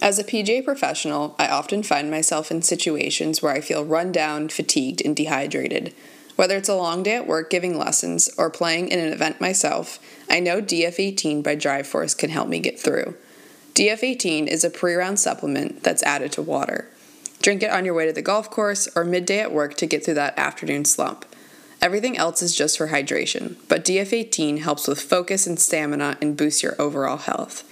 As a PGA professional, I often find myself in situations where I feel run down, fatigued, and dehydrated. Whether it's a long day at work giving lessons or playing in an event myself, I know DF18 by Drive-Force can help me get through. DF18 is a pre round supplement that's added to water. Drink it on your way to the golf course or midday at work to get through that afternoon slump. Everything else is just for hydration, but DF18 helps with focus and stamina and boosts your overall health.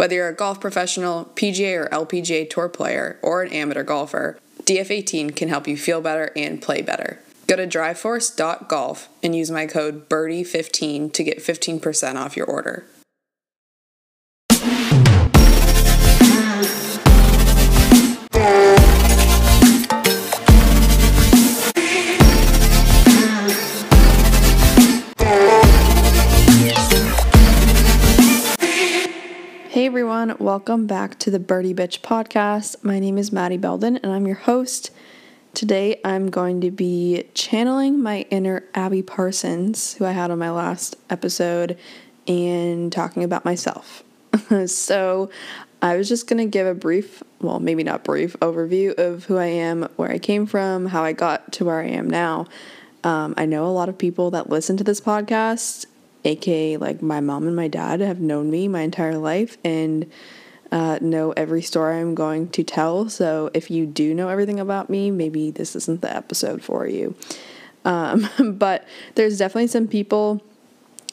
Whether you're a golf professional, PGA or LPGA tour player, or an amateur golfer, DF18 can help you feel better and play better. Go to driveforce.golf and use my code BIRDIE15 to get 15% off your order. Hey everyone, welcome back to the Birdie Bitch podcast. My name is Maddy Belden and I'm your host. Today I'm going to be channeling my inner Abby Parsons, who I had on my last episode, and talking about myself. so I was just going to give a brief, well, maybe not brief, overview of who I am, where I came from, how I got to where I am now. Um, I know a lot of people that listen to this podcast aka like my mom and my dad have known me my entire life and uh, know every story I'm going to tell. So if you do know everything about me, maybe this isn't the episode for you. Um, but there's definitely some people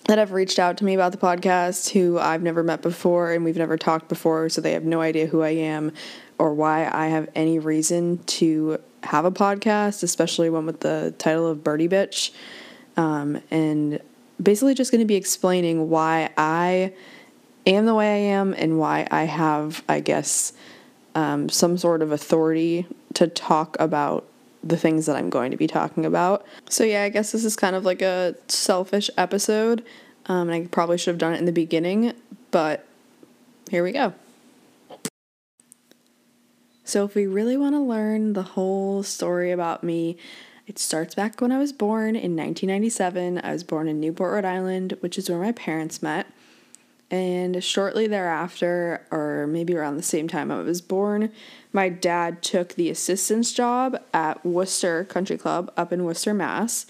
that have reached out to me about the podcast who I've never met before and we've never talked before, so they have no idea who I am or why I have any reason to have a podcast, especially one with the title of Birdie Bitch. Um, and basically just going to be explaining why I am the way I am and why I have, I guess, um, some sort of authority to talk about the things that I'm going to be talking about. So, yeah, I guess this is kind of like a selfish episode. Um, and I probably should have done it in the beginning, but here we go. So, if we really want to learn the whole story about me, it starts back when I was born in 1997. I was born in Newport, Rhode Island, which is where my parents met. And shortly thereafter, or maybe around the same time I was born, my dad took the assistant's job at Worcester Country Club up in Worcester, Mass.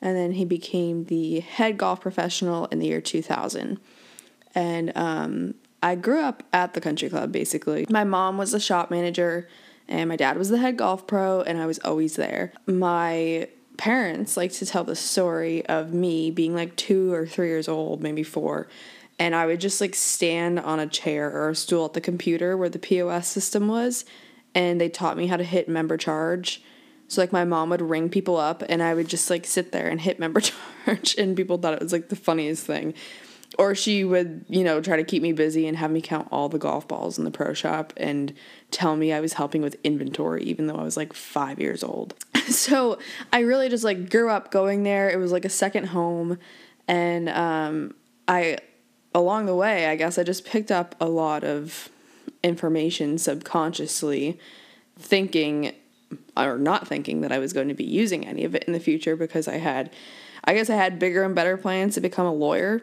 And then he became the head golf professional in the year 2000. And um, I grew up at the country club basically. My mom was the shop manager and my dad was the head golf pro, and I was always there. My parents like to tell the story of me being like two or three years old, maybe four, and I would just like stand on a chair or a stool at the computer where the POS system was, and they taught me how to hit member charge. So like my mom would ring people up and I would just like sit there and hit member charge and people thought it was like the funniest thing or she would, you know, try to keep me busy and have me count all the golf balls in the pro shop and tell me I was helping with inventory, even though I was like five years old. so I really just like grew up going there. It was like a second home. And um, I, along the way, I guess I just picked up a lot of information subconsciously, thinking or not thinking that I was going to be using any of it in the future because I had, I guess I had bigger and better plans to become a lawyer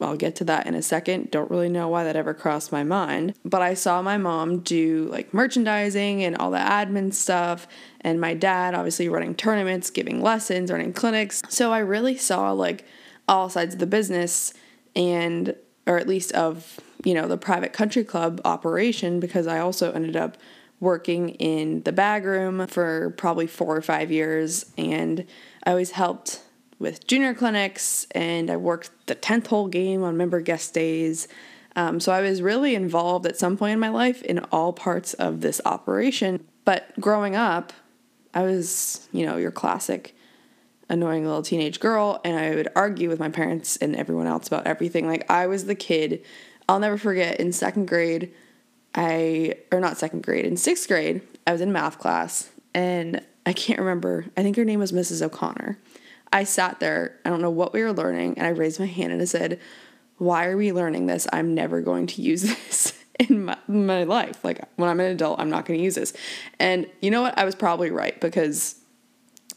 I'll get to that in a second. Don't really know why that ever crossed my mind. But I saw my mom do like merchandising and all the admin stuff, and my dad obviously running tournaments, giving lessons, running clinics. So I really saw like all sides of the business and, or at least of, you know, the private country club operation because I also ended up working in the bag room for probably four or five years and I always helped with junior clinics and I worked the 10th hole game on member guest days. Um, so I was really involved at some point in my life in all parts of this operation. But growing up, I was, you know, your classic annoying little teenage girl, and I would argue with my parents and everyone else about everything. Like, I was the kid, I'll never forget, in second grade, I, or not second grade, in sixth grade, I was in math class, and I can't remember, I think her name was Mrs. O'Connor. I sat there, I don't know what we were learning, and I raised my hand and I said, Why are we learning this? I'm never going to use this in my, my life. Like when I'm an adult, I'm not going to use this. And you know what? I was probably right because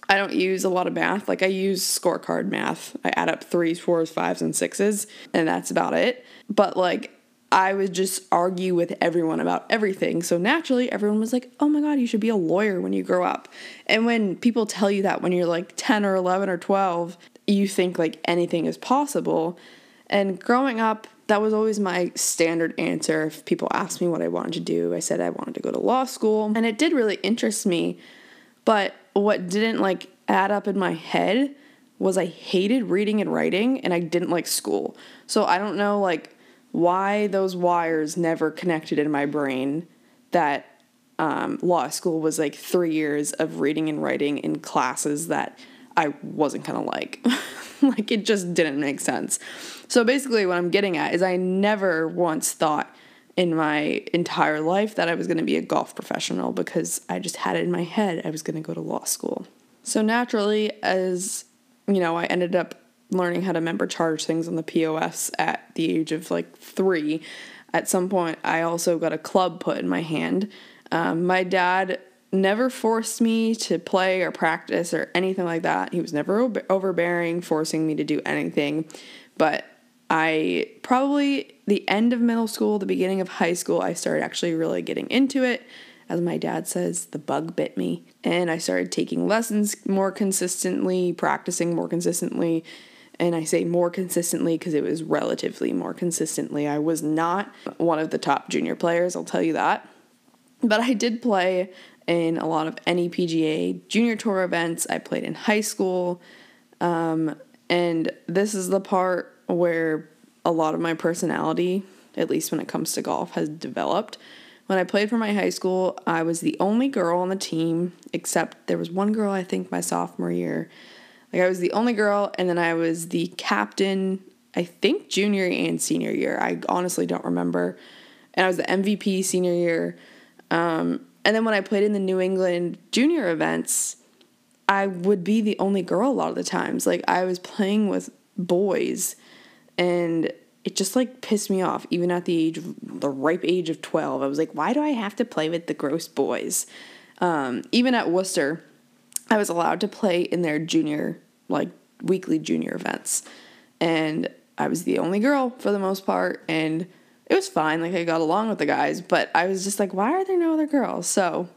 I don't use a lot of math. Like I use scorecard math. I add up threes, fours, fives, and sixes, and that's about it. But like I would just argue with everyone about everything. So naturally, everyone was like, oh my God, you should be a lawyer when you grow up. And when people tell you that when you're like 10 or 11 or 12, you think like anything is possible. And growing up, that was always my standard answer. If people asked me what I wanted to do, I said I wanted to go to law school. And it did really interest me. But what didn't like add up in my head was I hated reading and writing and I didn't like school. So I don't know like why those wires never connected in my brain that um, law school was like three years of reading and writing in classes that I wasn't gonna like. like it just didn't make sense. So basically, what I'm getting at is I never once thought in my entire life that I was gonna be a golf professional because I just had it in my head I was gonna go to law school. So naturally, as you know, I ended up learning how to member charge things on the POS at the age of like three. At some point, I also got a club put in my hand. Um, my dad never forced me to play or practice or anything like that. He was never overbearing, forcing me to do anything. But I probably, the end of middle school, the beginning of high school, I started actually really getting into it as my dad says, the bug bit me. And I started taking lessons more consistently, practicing more consistently. And I say more consistently because it was relatively more consistently. I was not one of the top junior players, I'll tell you that. But I did play in a lot of NEPGA junior tour events. I played in high school. Um, and this is the part where a lot of my personality, at least when it comes to golf, has developed. When I played for my high school, I was the only girl on the team, except there was one girl, I think, my sophomore year. Like, I was the only girl, and then I was the captain, I think, junior and senior year. I honestly don't remember. And I was the MVP senior year. Um, and then when I played in the New England junior events, I would be the only girl a lot of the times. Like, I was playing with boys, and it just like pissed me off even at the age of the ripe age of 12 i was like why do i have to play with the gross boys um, even at worcester i was allowed to play in their junior like weekly junior events and i was the only girl for the most part and it was fine like i got along with the guys but i was just like why are there no other girls so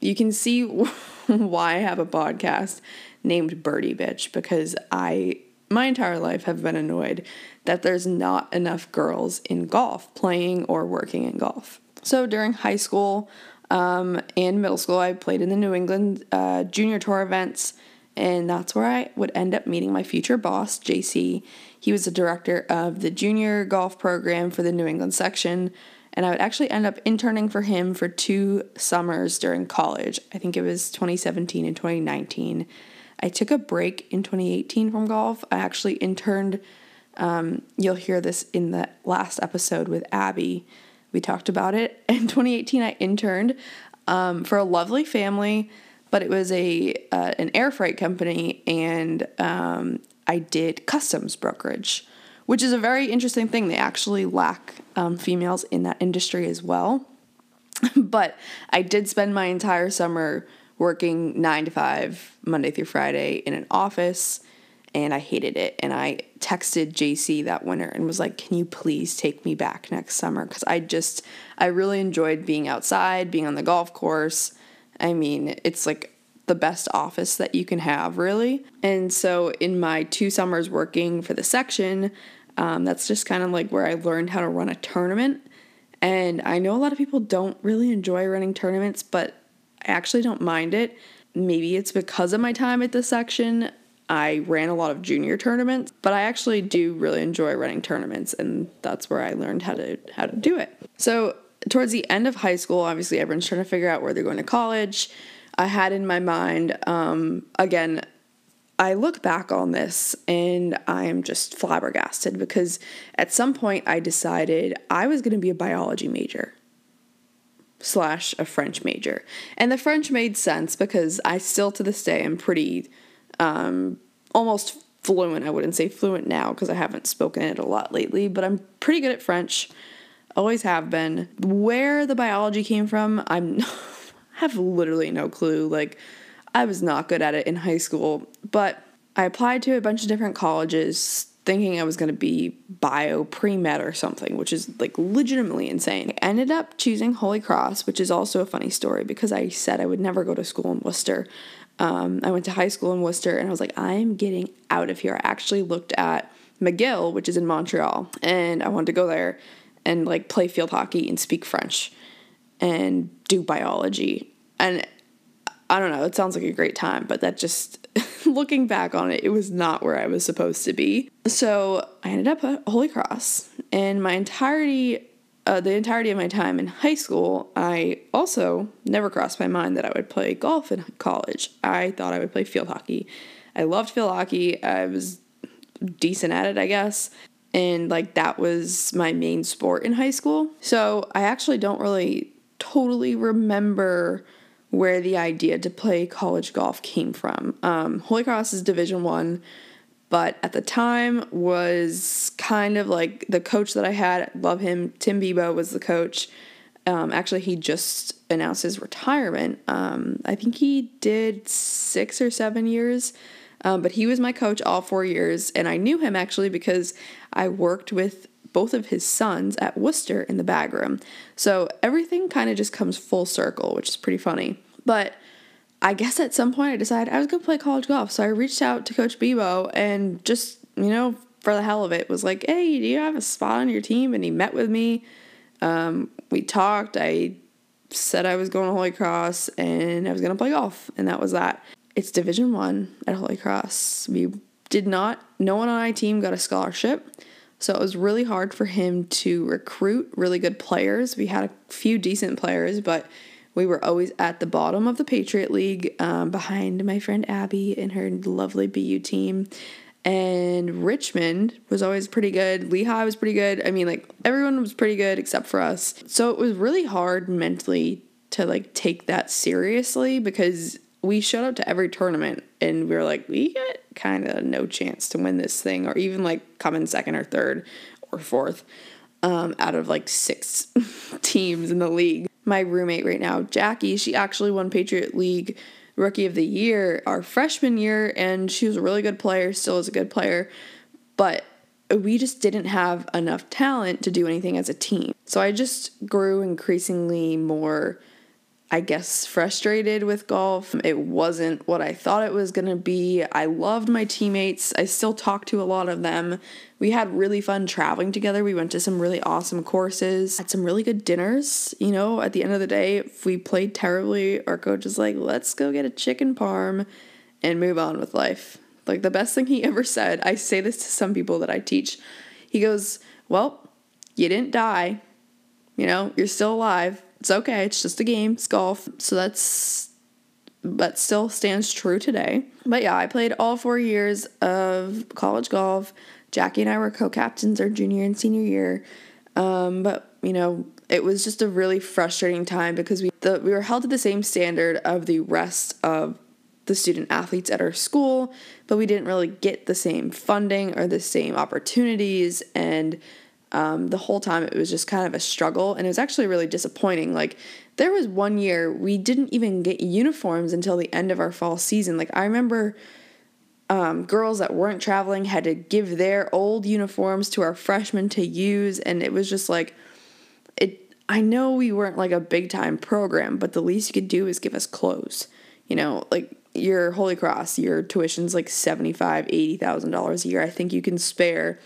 you can see why i have a podcast named birdie bitch because i my entire life have been annoyed that there's not enough girls in golf playing or working in golf. So during high school um, and middle school, I played in the New England uh, Junior Tour events, and that's where I would end up meeting my future boss, JC. He was the director of the junior golf program for the New England section, and I would actually end up interning for him for two summers during college. I think it was 2017 and 2019. I took a break in 2018 from golf. I actually interned um, you'll hear this in the last episode with Abby. We talked about it. In 2018, I interned um, for a lovely family, but it was a uh, an air freight company, and um, I did customs brokerage, which is a very interesting thing. They actually lack um, females in that industry as well. but I did spend my entire summer working nine to five, Monday through Friday, in an office and I hated it. And I texted JC that winter and was like, "Can you please take me back next summer?" Because I just I really enjoyed being outside, being on the golf course. I mean, it's like the best office that you can have, really. And so, in my two summers working for the section, um, that's just kind of like where I learned how to run a tournament. And I know a lot of people don't really enjoy running tournaments, but I actually don't mind it. Maybe it's because of my time at the section. I ran a lot of junior tournaments, but I actually do really enjoy running tournaments and that's where I learned how to how to do it. So, towards the end of high school, obviously everyone's trying to figure out where they're going to college. I had in my mind um, again I look back on this and I am just flabbergasted because at some point I decided I was going to be a biology major slash a French major. And the French made sense because I still to this day am pretty um, almost fluent. I wouldn't say fluent now because I haven't spoken it a lot lately, but I'm pretty good at French. Always have been. Where the biology came from, I'm have literally no clue. Like I was not good at it in high school, but I applied to a bunch of different colleges thinking I was going to be bio pre med or something, which is like legitimately insane. I ended up choosing Holy Cross, which is also a funny story because I said I would never go to school in Worcester. Um, I went to high school in Worcester and I was like, I'm getting out of here. I actually looked at McGill, which is in Montreal, and I wanted to go there and like play field hockey and speak French and do biology. And I don't know, it sounds like a great time, but that just looking back on it, it was not where I was supposed to be. So I ended up at Holy Cross, and my entirety, uh, the entirety of my time in high school, I also never crossed my mind that I would play golf in college. I thought I would play field hockey. I loved field hockey. I was decent at it, I guess. And like that was my main sport in high school. So I actually don't really totally remember where the idea to play college golf came from. Um, Holy Cross is Division One, but at the time was kind of like the coach that I had. Love him. Tim Bebo was the coach. Um, actually, he just announced his retirement. Um, I think he did six or seven years. Um, but he was my coach all four years, and I knew him actually because I worked with both of his sons at Worcester in the bag room. So everything kind of just comes full circle, which is pretty funny. But I guess at some point I decided I was going to play college golf. So I reached out to Coach Bebo and just, you know, for the hell of it, was like, hey, do you have a spot on your team? And he met with me. Um, we talked. I said I was going to Holy Cross and I was going to play golf. And that was that. It's Division One at Holy Cross. We did not, no one on my team got a scholarship. So it was really hard for him to recruit really good players. We had a few decent players, but we were always at the bottom of the Patriot League um, behind my friend Abby and her lovely BU team. And Richmond was always pretty good. Lehigh was pretty good. I mean, like everyone was pretty good except for us. So it was really hard mentally to like take that seriously because we showed up to every tournament and we were like, we get kind of no chance to win this thing or even like come in second or third or fourth um, out of like six teams in the league my roommate right now, Jackie, she actually won Patriot League Rookie of the Year our freshman year, and she was a really good player, still is a good player, but we just didn't have enough talent to do anything as a team. So I just grew increasingly more I guess, frustrated with golf. It wasn't what I thought it was going to be. I loved my teammates. I still talk to a lot of them. We had really fun traveling together. We went to some really awesome courses, had some really good dinners. You know, at the end of the day, if we played terribly, our coach is like, let's go get a chicken parm and move on with life. Like the best thing he ever said, I say this to some people that I teach. He goes, Well, you didn't die. You know, you're still alive it's okay. It's just a game. It's golf. So that's but still stands true today. But yeah, I played all four years of college golf. Jackie and I were co-captains our junior and senior year. Um, but you know, it was just a really frustrating time because we the, we were held to the same standard of the rest of the student athletes at our school, but we didn't really get the same funding or the same opportunities and um, the whole time it was just kind of a struggle and it was actually really disappointing. Like there was one year we didn't even get uniforms until the end of our fall season. Like i remember um, girls that weren't traveling had to give their old uniforms to our freshmen to use and it was just like it i know we weren't like a big time program but the least you could do is give us clothes. You know like your holy cross your tuition's like 75 80000 dollars a year. I think you can spare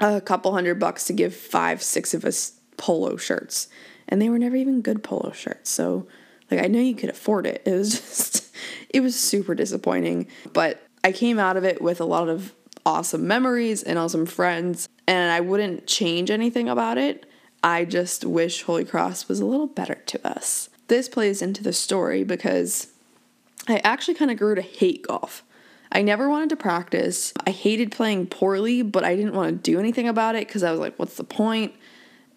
a couple hundred bucks to give five, six of us polo shirts. And they were never even good polo shirts. So, like, I know you could afford it. It was just, it was super disappointing. But I came out of it with a lot of awesome memories and awesome friends. And I wouldn't change anything about it. I just wish Holy Cross was a little better to us. This plays into the story because I actually kind of grew to hate golf. I never wanted to practice. I hated playing poorly, but I didn't want to do anything about it because I was like, what's the point?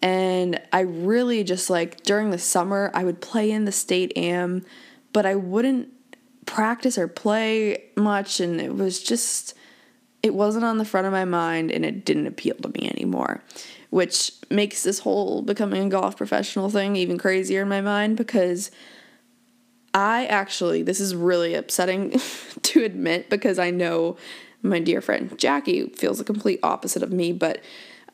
And I really just like during the summer, I would play in the state am, but I wouldn't practice or play much. And it was just, it wasn't on the front of my mind and it didn't appeal to me anymore, which makes this whole becoming a golf professional thing even crazier in my mind because I actually, this is really upsetting to admit because I know My dear friend Jackie feels the complete opposite of me, but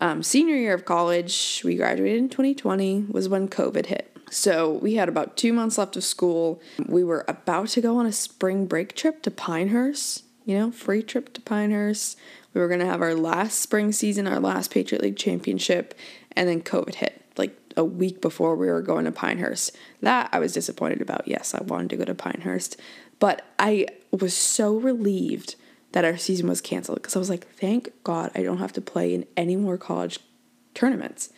um, senior year of college, we graduated in 2020, was when COVID hit. So we had about two months left of school. We were about to go on a spring break trip to Pinehurst, you know, free trip to Pinehurst. We were going to have our last spring season, our last Patriot League championship, and then COVID hit a week before we were going to Pinehurst. That I was disappointed about. Yes, I wanted to go to Pinehurst, but I was so relieved that our season was canceled because I was like, thank God I don't have to play in any more college tournaments.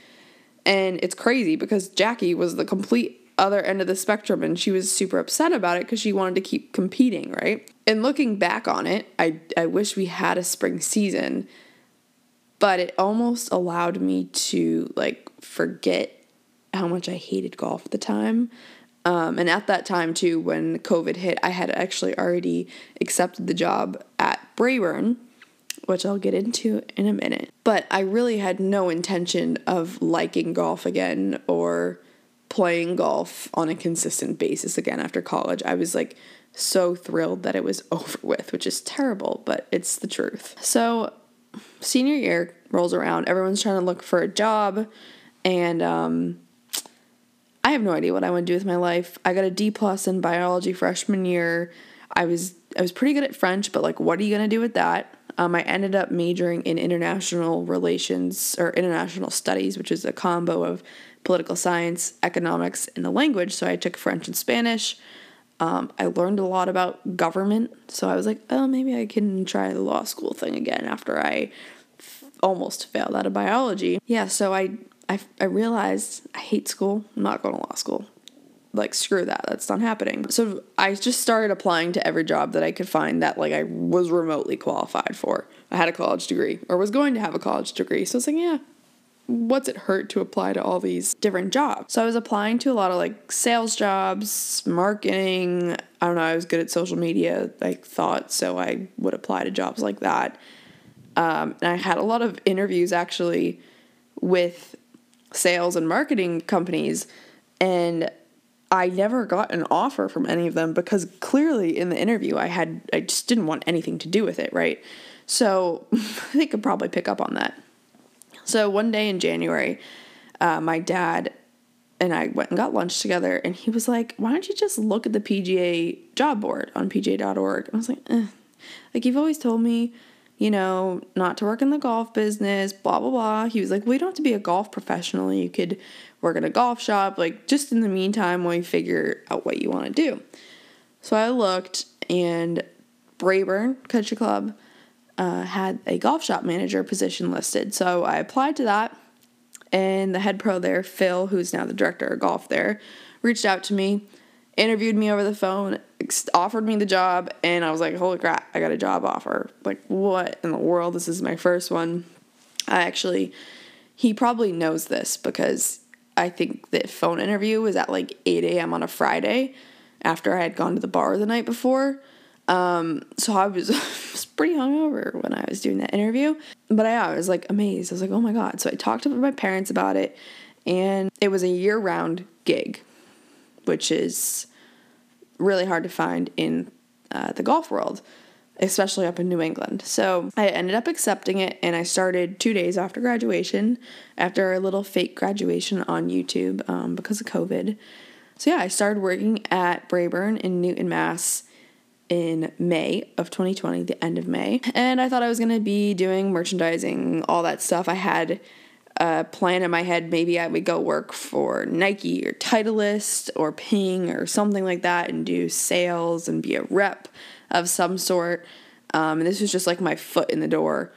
And it's crazy because Jackie was the complete other end of the spectrum and she was super upset about it because she wanted to keep competing, right? And looking back on it, I, I wish we had a spring season, but it almost allowed me to like forget how much I hated golf at the time. Um, and at that time, too, when COVID hit, I had actually already accepted the job at Braeburn, which I'll get into in a minute. But I really had no intention of liking golf again or playing golf on a consistent basis again after college. I was like so thrilled that it was over with, which is terrible, but it's the truth. So, senior year rolls around, everyone's trying to look for a job, and um, I have no idea what I want to do with my life. I got a D plus in biology freshman year. I was I was pretty good at French, but like, what are you gonna do with that? Um, I ended up majoring in international relations or international studies, which is a combo of political science, economics, and the language. So I took French and Spanish. Um, I learned a lot about government, so I was like, oh, maybe I can try the law school thing again after I f- almost failed out of biology. Yeah, so I I, I realized I hate school. I'm not going to law school. Like, screw that. That's not happening. So I just started applying to every job that I could find that, like, I was remotely qualified for. I had a college degree or was going to have a college degree. So I was like, yeah, what's it hurt to apply to all these different jobs? So I was applying to a lot of like sales jobs, marketing. I don't know, I was good at social media, I thought, so I would apply to jobs like that. Um, and I had a lot of interviews actually with sales and marketing companies and I never got an offer from any of them because clearly in the interview I had I just didn't want anything to do with it, right? So they could probably pick up on that. So one day in January, uh, my dad and I went and got lunch together, and he was like, "Why don't you just look at the PGA job board on PGA.org?" And I was like, eh. "Like you've always told me you know, not to work in the golf business, blah, blah, blah. He was like, well, you don't have to be a golf professional. You could work in a golf shop, like just in the meantime while you figure out what you want to do. So I looked, and Braeburn Country Club uh, had a golf shop manager position listed. So I applied to that, and the head pro there, Phil, who's now the director of golf there, reached out to me interviewed me over the phone, offered me the job, and I was like, holy crap, I got a job offer. Like, what in the world? This is my first one. I actually, he probably knows this because I think the phone interview was at like 8 a.m. on a Friday after I had gone to the bar the night before. Um, so I was, was pretty hungover when I was doing that interview. But I, I was like amazed. I was like, oh my God. So I talked to my parents about it, and it was a year round gig which is really hard to find in uh, the golf world, especially up in New England. So I ended up accepting it and I started two days after graduation, after a little fake graduation on YouTube um, because of COVID. So yeah, I started working at Braeburn in Newton, Mass in May of 2020, the end of May. And I thought I was going to be doing merchandising, all that stuff. I had plan in my head. Maybe I would go work for Nike or Titleist or Ping or something like that and do sales and be a rep of some sort. Um, and this was just like my foot in the door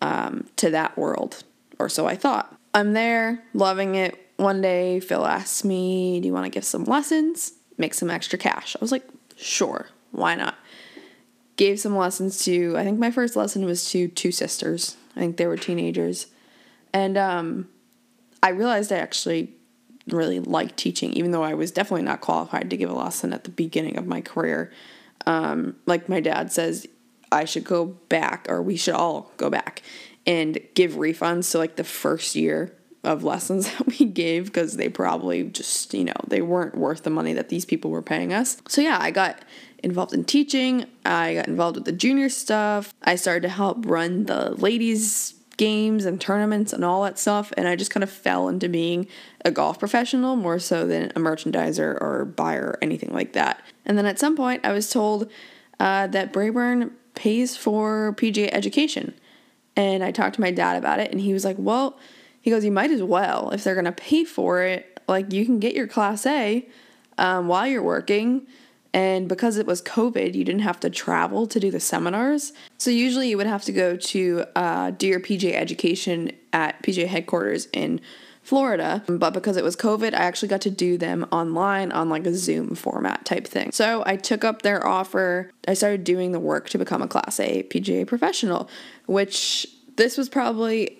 um, to that world, or so I thought. I'm there, loving it. One day, Phil asks me, Do you want to give some lessons? Make some extra cash. I was like, Sure, why not? Gave some lessons to, I think my first lesson was to two sisters. I think they were teenagers. And um, I realized I actually really liked teaching, even though I was definitely not qualified to give a lesson at the beginning of my career. Um, like my dad says, I should go back, or we should all go back and give refunds to like the first year of lessons that we gave because they probably just, you know, they weren't worth the money that these people were paying us. So yeah, I got involved in teaching. I got involved with the junior stuff. I started to help run the ladies games and tournaments and all that stuff and I just kind of fell into being a golf professional more so than a merchandiser or buyer or anything like that. And then at some point I was told uh, that Braeburn pays for PGA education. And I talked to my dad about it and he was like, "Well, he goes, you might as well if they're going to pay for it, like you can get your class A um, while you're working and because it was COVID, you didn't have to travel to do the seminars. So usually you would have to go to uh, do your PGA education at PGA headquarters in Florida. But because it was COVID, I actually got to do them online on like a Zoom format type thing. So I took up their offer. I started doing the work to become a Class A PGA professional, which this was probably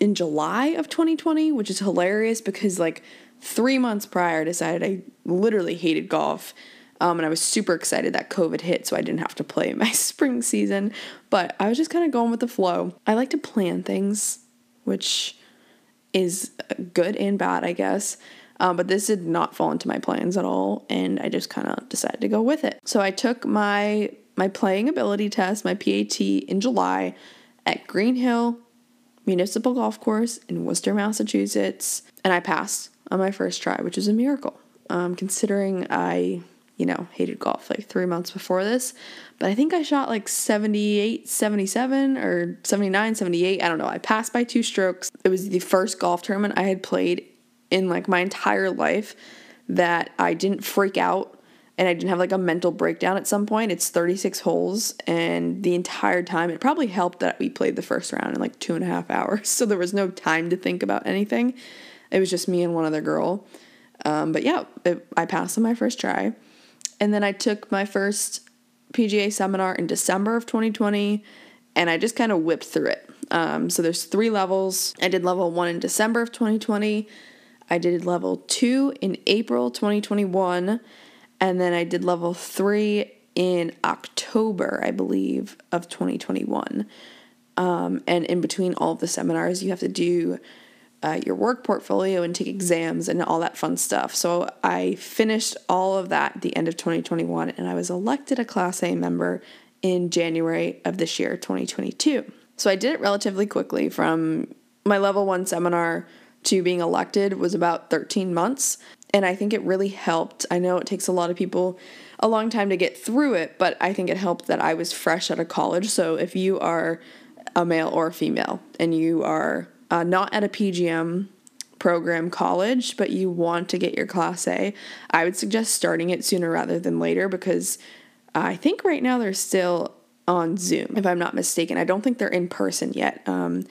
in July of 2020, which is hilarious because like three months prior, I decided I literally hated golf um, and I was super excited that COVID hit so I didn't have to play my spring season. But I was just kind of going with the flow. I like to plan things, which is good and bad, I guess. Um, but this did not fall into my plans at all, and I just kind of decided to go with it. So I took my my playing ability test, my PAT, in July at Green Hill Municipal Golf Course in Worcester, Massachusetts, and I passed on my first try, which is a miracle. Um, considering I you know, hated golf like three months before this. But I think I shot like 78, 77 or 79, 78. I don't know. I passed by two strokes. It was the first golf tournament I had played in like my entire life that I didn't freak out and I didn't have like a mental breakdown at some point. It's 36 holes, and the entire time it probably helped that we played the first round in like two and a half hours. So there was no time to think about anything. It was just me and one other girl. Um, but yeah, it, I passed on my first try. And then I took my first PGA seminar in December of 2020 and I just kind of whipped through it. Um, so there's three levels. I did level one in December of 2020. I did level two in April 2021. And then I did level three in October, I believe, of 2021. Um, and in between all of the seminars, you have to do uh, your work portfolio and take exams and all that fun stuff. So I finished all of that at the end of 2021 and I was elected a Class A member in January of this year, 2022. So I did it relatively quickly from my level one seminar to being elected was about 13 months. And I think it really helped. I know it takes a lot of people a long time to get through it, but I think it helped that I was fresh out of college. So if you are a male or a female and you are uh, not at a PGM program college, but you want to get your Class A, I would suggest starting it sooner rather than later because I think right now they're still on Zoom, if I'm not mistaken. I don't think they're in person yet. Um,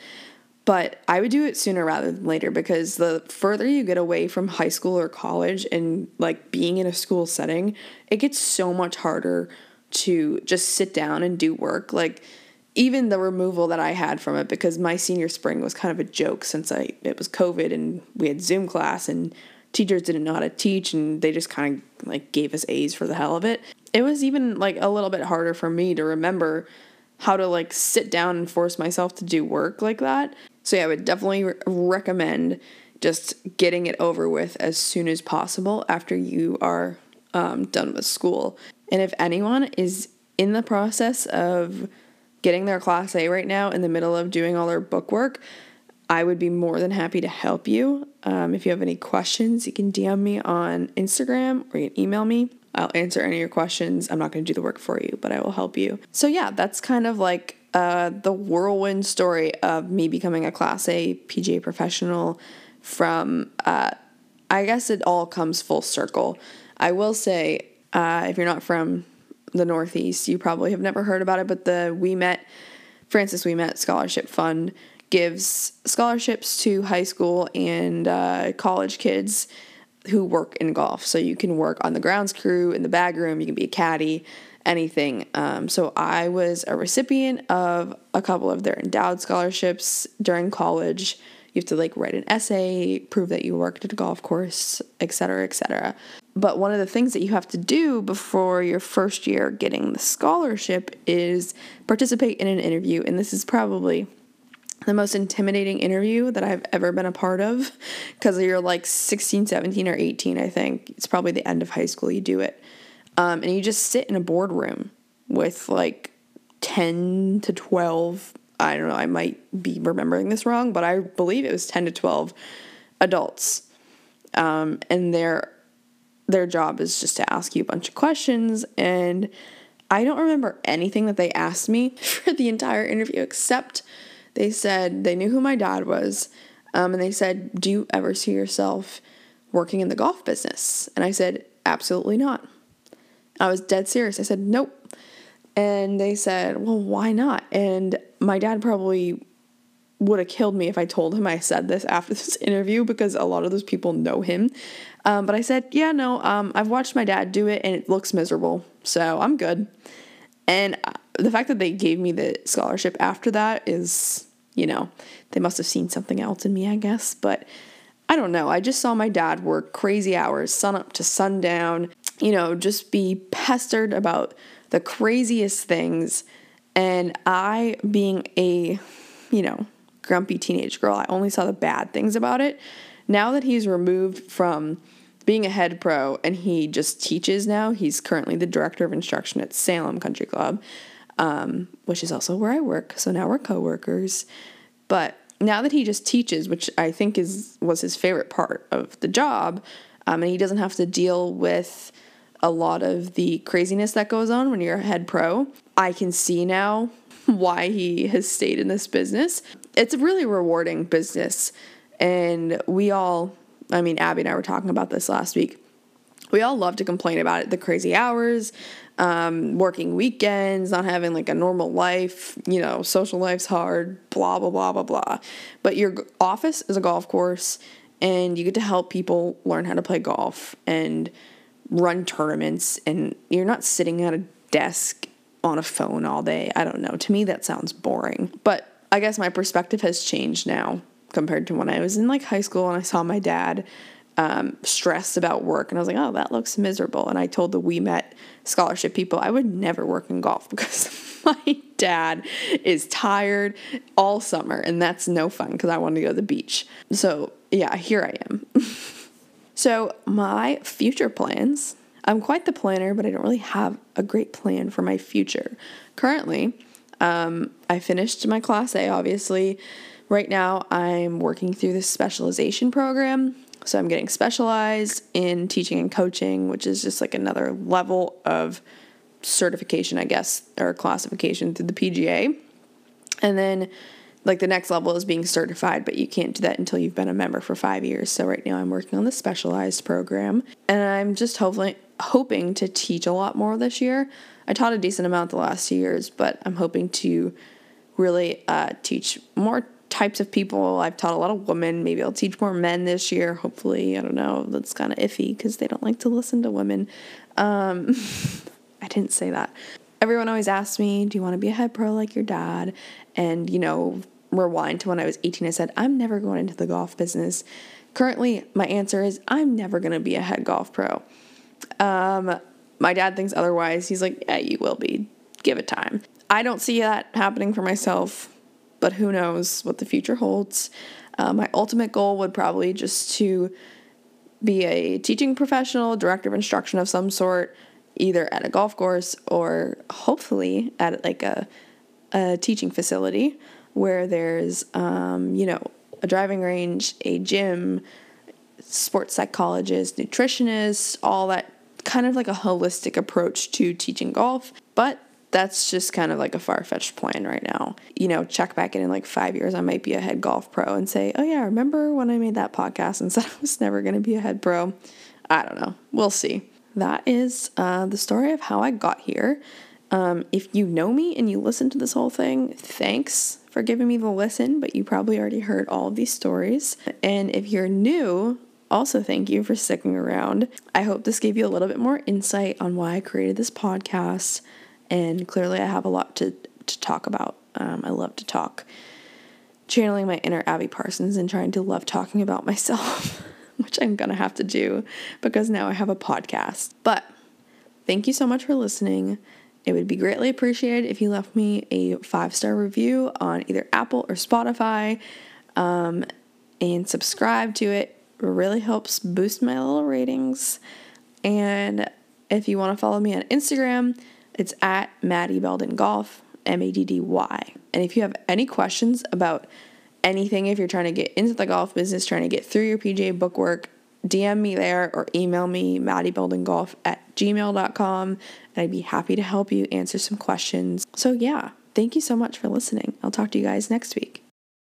but I would do it sooner rather than later because the further you get away from high school or college and like being in a school setting, it gets so much harder to just sit down and do work. Like, even the removal that I had from it because my senior spring was kind of a joke since I it was COVID and we had Zoom class and teachers didn't know how to teach and they just kind of like gave us A's for the hell of it. It was even like a little bit harder for me to remember how to like sit down and force myself to do work like that. So yeah, I would definitely re- recommend just getting it over with as soon as possible after you are um, done with school. And if anyone is in the process of getting their Class A right now in the middle of doing all their book work, I would be more than happy to help you. Um, if you have any questions, you can DM me on Instagram or you can email me. I'll answer any of your questions. I'm not going to do the work for you, but I will help you. So, yeah, that's kind of like uh, the whirlwind story of me becoming a Class A PGA professional from, uh, I guess it all comes full circle. I will say, uh, if you're not from the Northeast. You probably have never heard about it, but the Ouimet, Francis Ouimet Scholarship Fund gives scholarships to high school and uh, college kids who work in golf. So you can work on the grounds crew, in the bag room, you can be a caddy, anything. Um, so I was a recipient of a couple of their endowed scholarships during college. You have to like write an essay, prove that you worked at a golf course, etc., etc. But one of the things that you have to do before your first year getting the scholarship is participate in an interview. And this is probably the most intimidating interview that I've ever been a part of because you're like 16, 17, or 18, I think. It's probably the end of high school you do it. Um, and you just sit in a boardroom with like 10 to 12, I don't know, I might be remembering this wrong, but I believe it was 10 to 12 adults. Um, and their their job is just to ask you a bunch of questions and I don't remember anything that they asked me for the entire interview except they said they knew who my dad was, um, and they said, Do you ever see yourself working in the golf business? And I said, Absolutely not. I was dead serious. I said, Nope. And they said, Well, why not? And my dad probably would have killed me if I told him I said this after this interview because a lot of those people know him. Um, but I said, Yeah, no, um, I've watched my dad do it and it looks miserable. So I'm good. And uh, the fact that they gave me the scholarship after that is, you know, they must have seen something else in me, I guess. But I don't know. I just saw my dad work crazy hours, sun up to sundown, you know, just be pestered about the craziest things. And I, being a, you know, grumpy teenage girl, I only saw the bad things about it. Now that he's removed from being a head pro and he just teaches now. He's currently the director of instruction at Salem Country Club, um, which is also where I work. So now we're coworkers. But now that he just teaches, which I think is was his favorite part of the job, um, and he doesn't have to deal with a lot of the craziness that goes on when you're a head pro. I can see now why he has stayed in this business. It's a really rewarding business, and we all I mean, Abby and I were talking about this last week. We all love to complain about it the crazy hours, um, working weekends, not having like a normal life, you know, social life's hard, blah, blah, blah, blah, blah. But your office is a golf course and you get to help people learn how to play golf and run tournaments and you're not sitting at a desk on a phone all day. I don't know. To me, that sounds boring. But I guess my perspective has changed now compared to when I was in like high school and I saw my dad um, stressed about work and I was like, oh, that looks miserable. And I told the Ouimet scholarship people I would never work in golf because my dad is tired all summer and that's no fun because I want to go to the beach. So, yeah, here I am. so, my future plans I'm quite the planner, but I don't really have a great plan for my future. Currently, um, I finished my Class A, obviously. Right now, I'm working through this specialization program. So I'm getting specialized in teaching and coaching, which is just like another level of certification, I guess, or classification through the PGA. And then like the next level is being certified, but you can't do that until you've been a member for five years. So right now I'm working on the specialized program, and I'm just hopefully hoping to teach a lot more this year. I taught a decent amount the last two years, but I'm hoping to really uh, teach more types of people. I've taught a lot of women. Maybe I'll teach more men this year. Hopefully, I don't know. That's kind of iffy because they don't like to listen to women. Um, I didn't say that. Everyone always asks me, "Do you want to be a head pro like your dad?" And you know, rewind to when I was 18. I said, "I'm never going into the golf business." Currently, my answer is, "I'm never going to be a head golf pro." Um, my dad thinks otherwise. He's like, "Yeah, you will be. Give it time." I don't see that happening for myself but who knows what the future holds. Uh, my ultimate goal would probably just to be a teaching professional, director of instruction of some sort, either at a golf course or hopefully at like a, a teaching facility where there's, um, you know, a driving range, a gym, sports psychologist, nutritionist, all that kind of like a holistic approach to teaching golf. But that's just kind of like a far fetched plan right now. You know, check back in in like five years, I might be a head golf pro and say, oh, yeah, remember when I made that podcast and said I was never going to be a head pro? I don't know. We'll see. That is uh, the story of how I got here. Um, if you know me and you listen to this whole thing, thanks for giving me the listen, but you probably already heard all of these stories. And if you're new, also thank you for sticking around. I hope this gave you a little bit more insight on why I created this podcast and clearly I have a lot to, to talk about. Um, I love to talk. Channeling my inner Abby Parsons and trying to love talking about myself, which I'm gonna have to do because now I have a podcast. But thank you so much for listening. It would be greatly appreciated if you left me a five star review on either Apple or Spotify um, and subscribe to it. It really helps boost my little ratings. And if you want to follow me on Instagram, it's at Maddy Belden Golf, M A D D Y. And if you have any questions about anything, if you're trying to get into the golf business, trying to get through your PGA bookwork, DM me there or email me, Maddy Belden Golf at gmail.com, I'd be happy to help you answer some questions. So, yeah, thank you so much for listening. I'll talk to you guys next week.